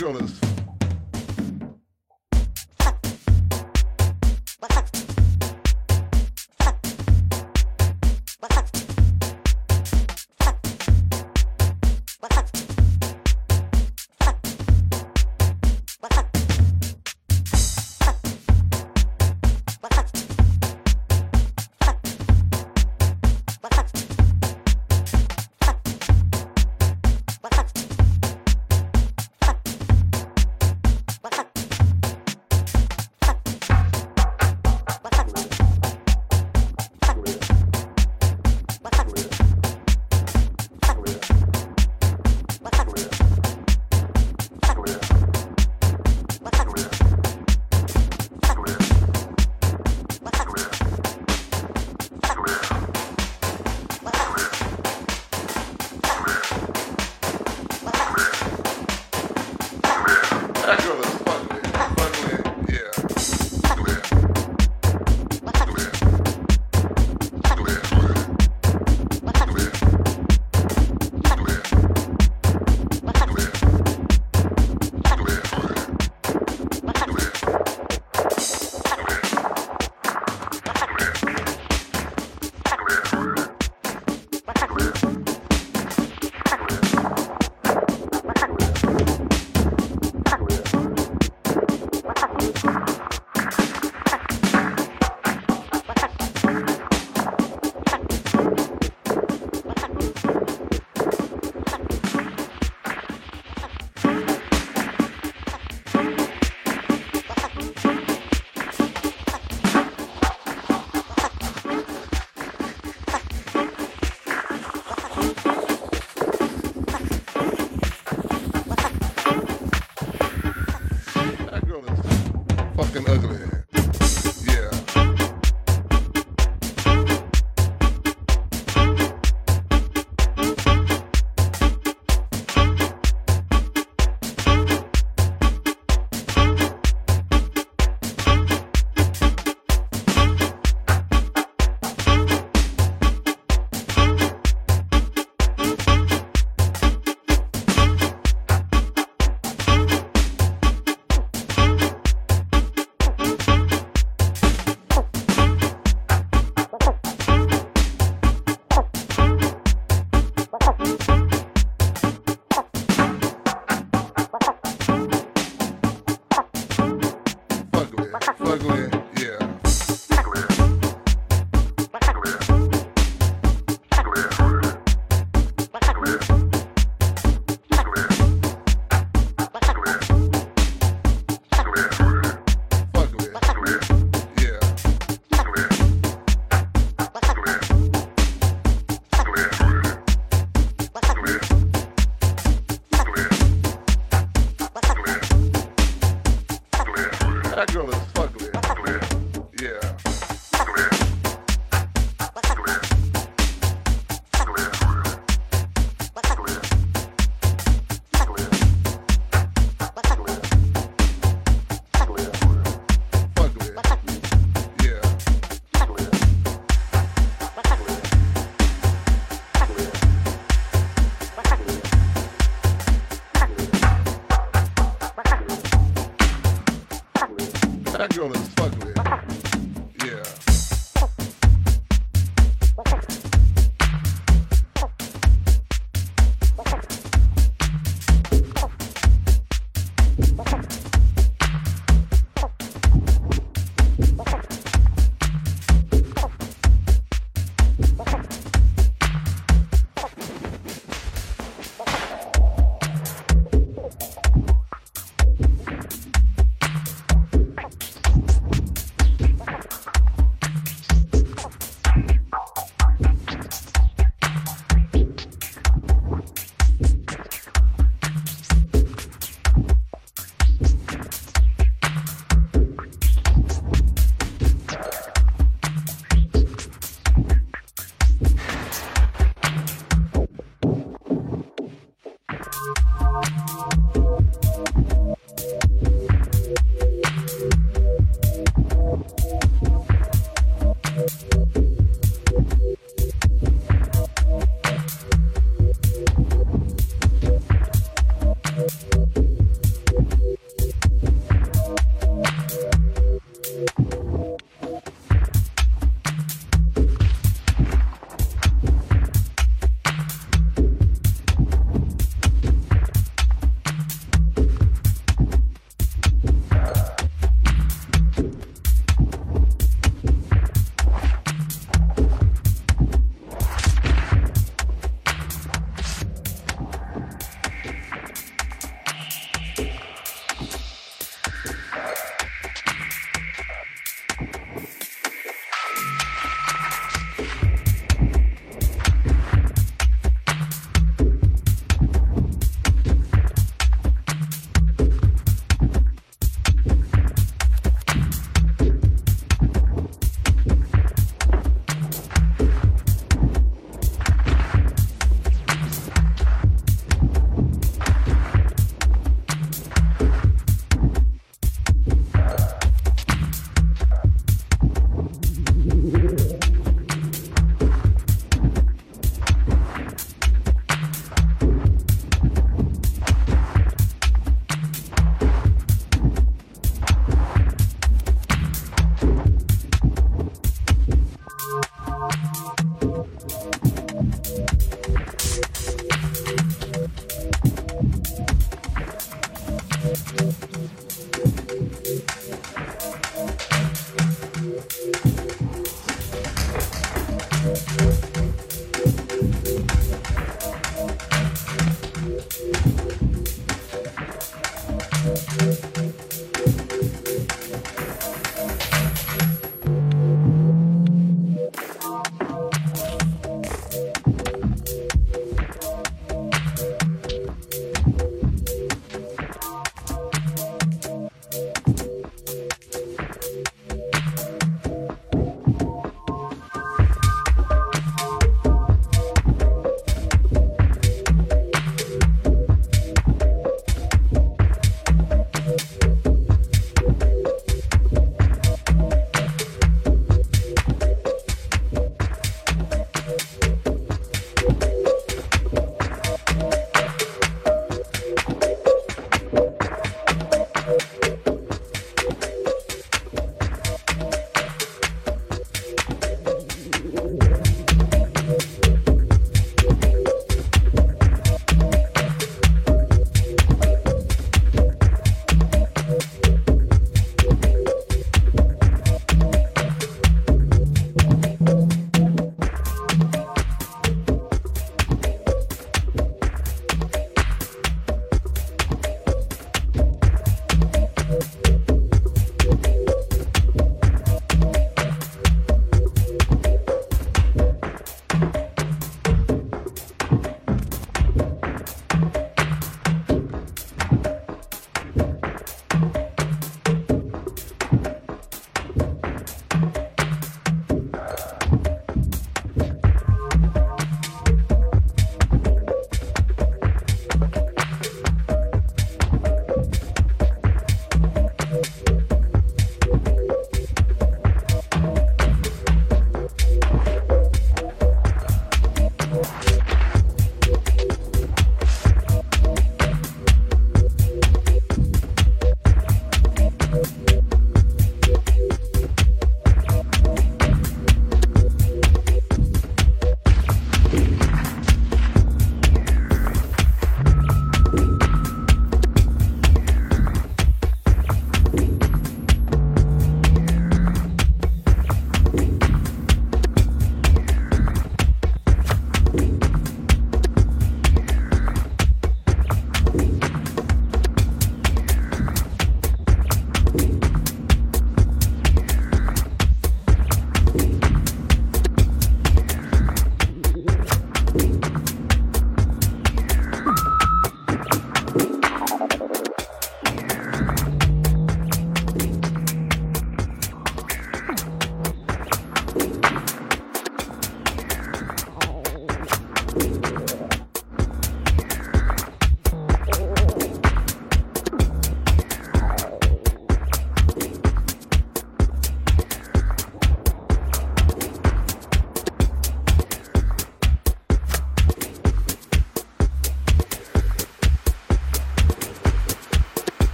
controllers.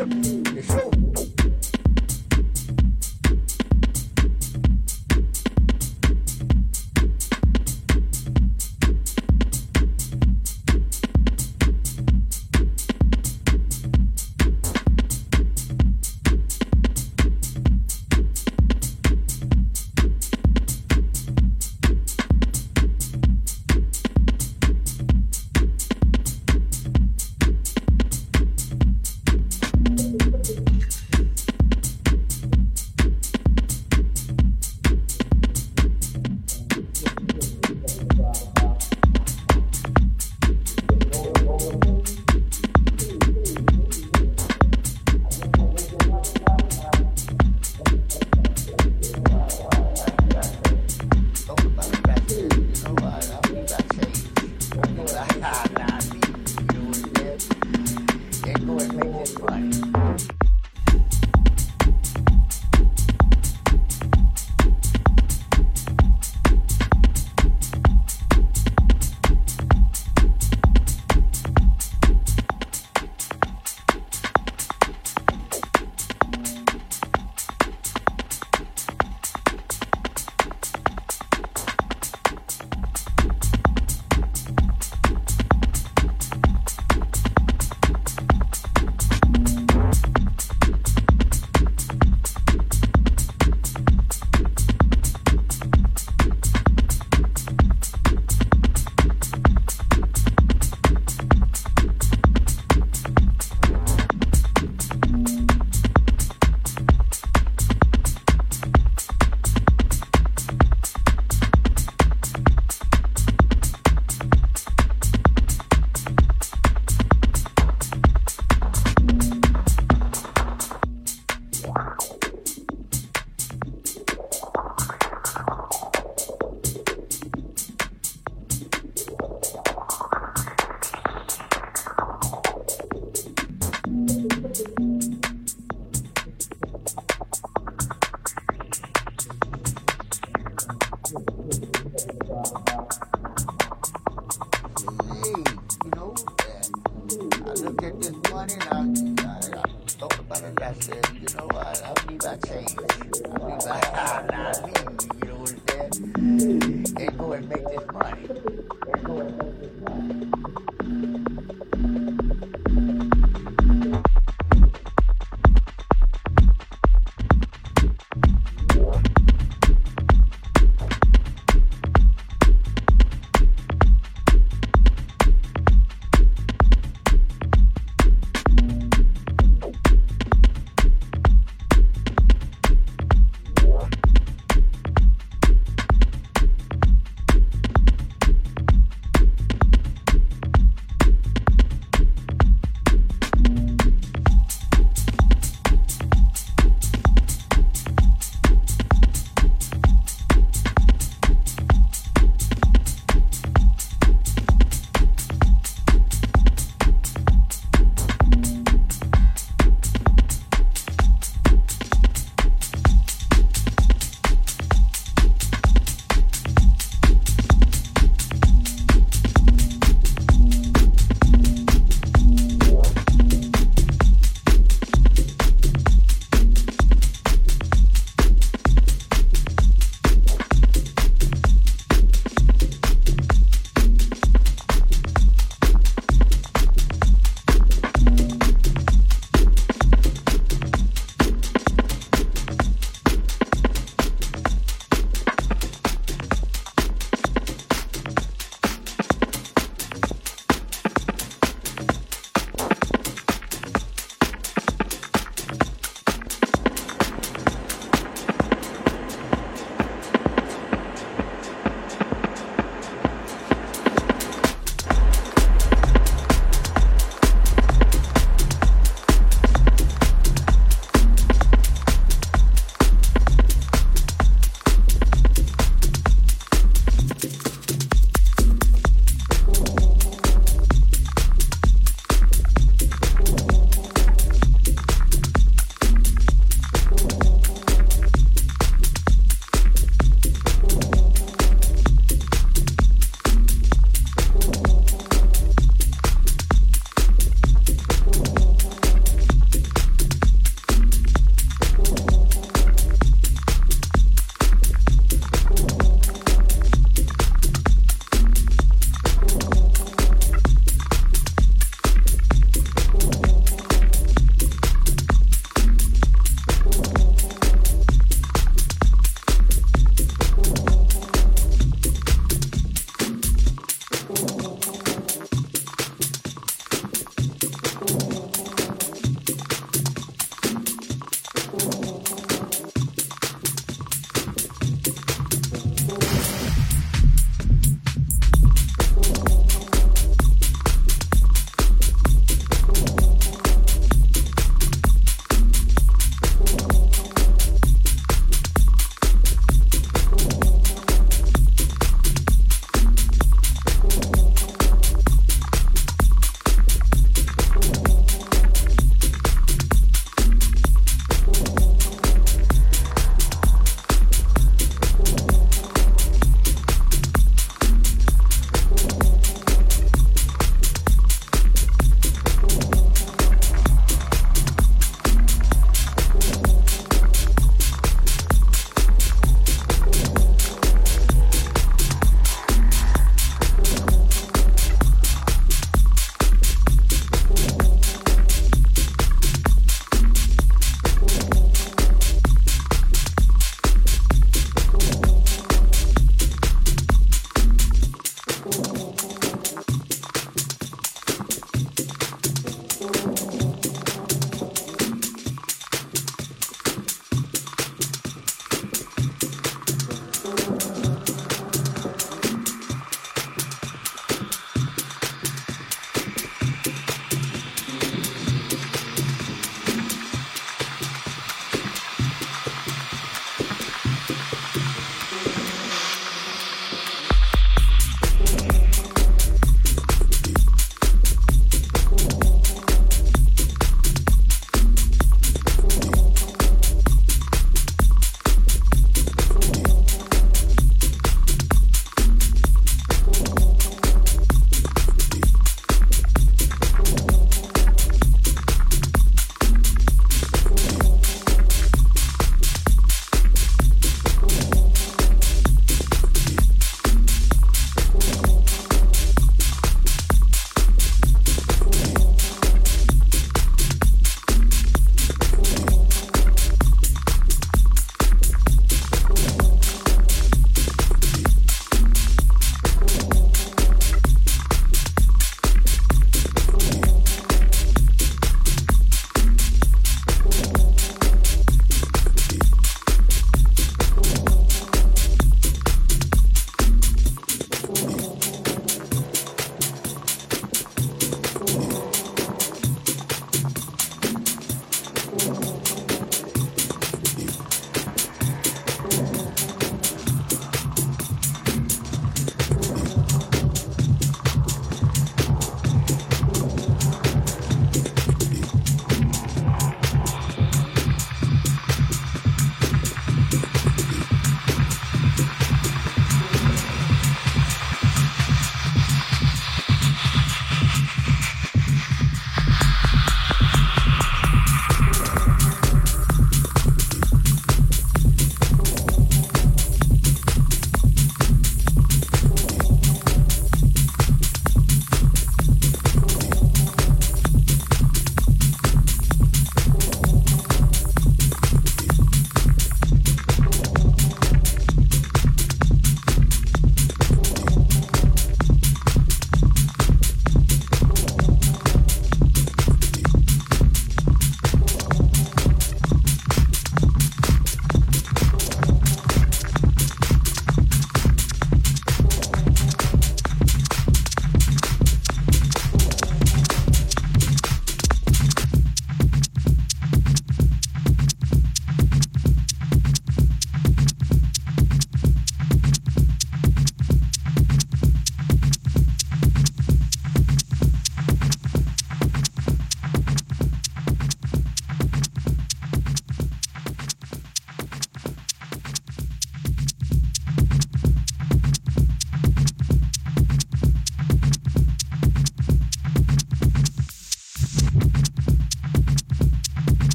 Tripp, the show.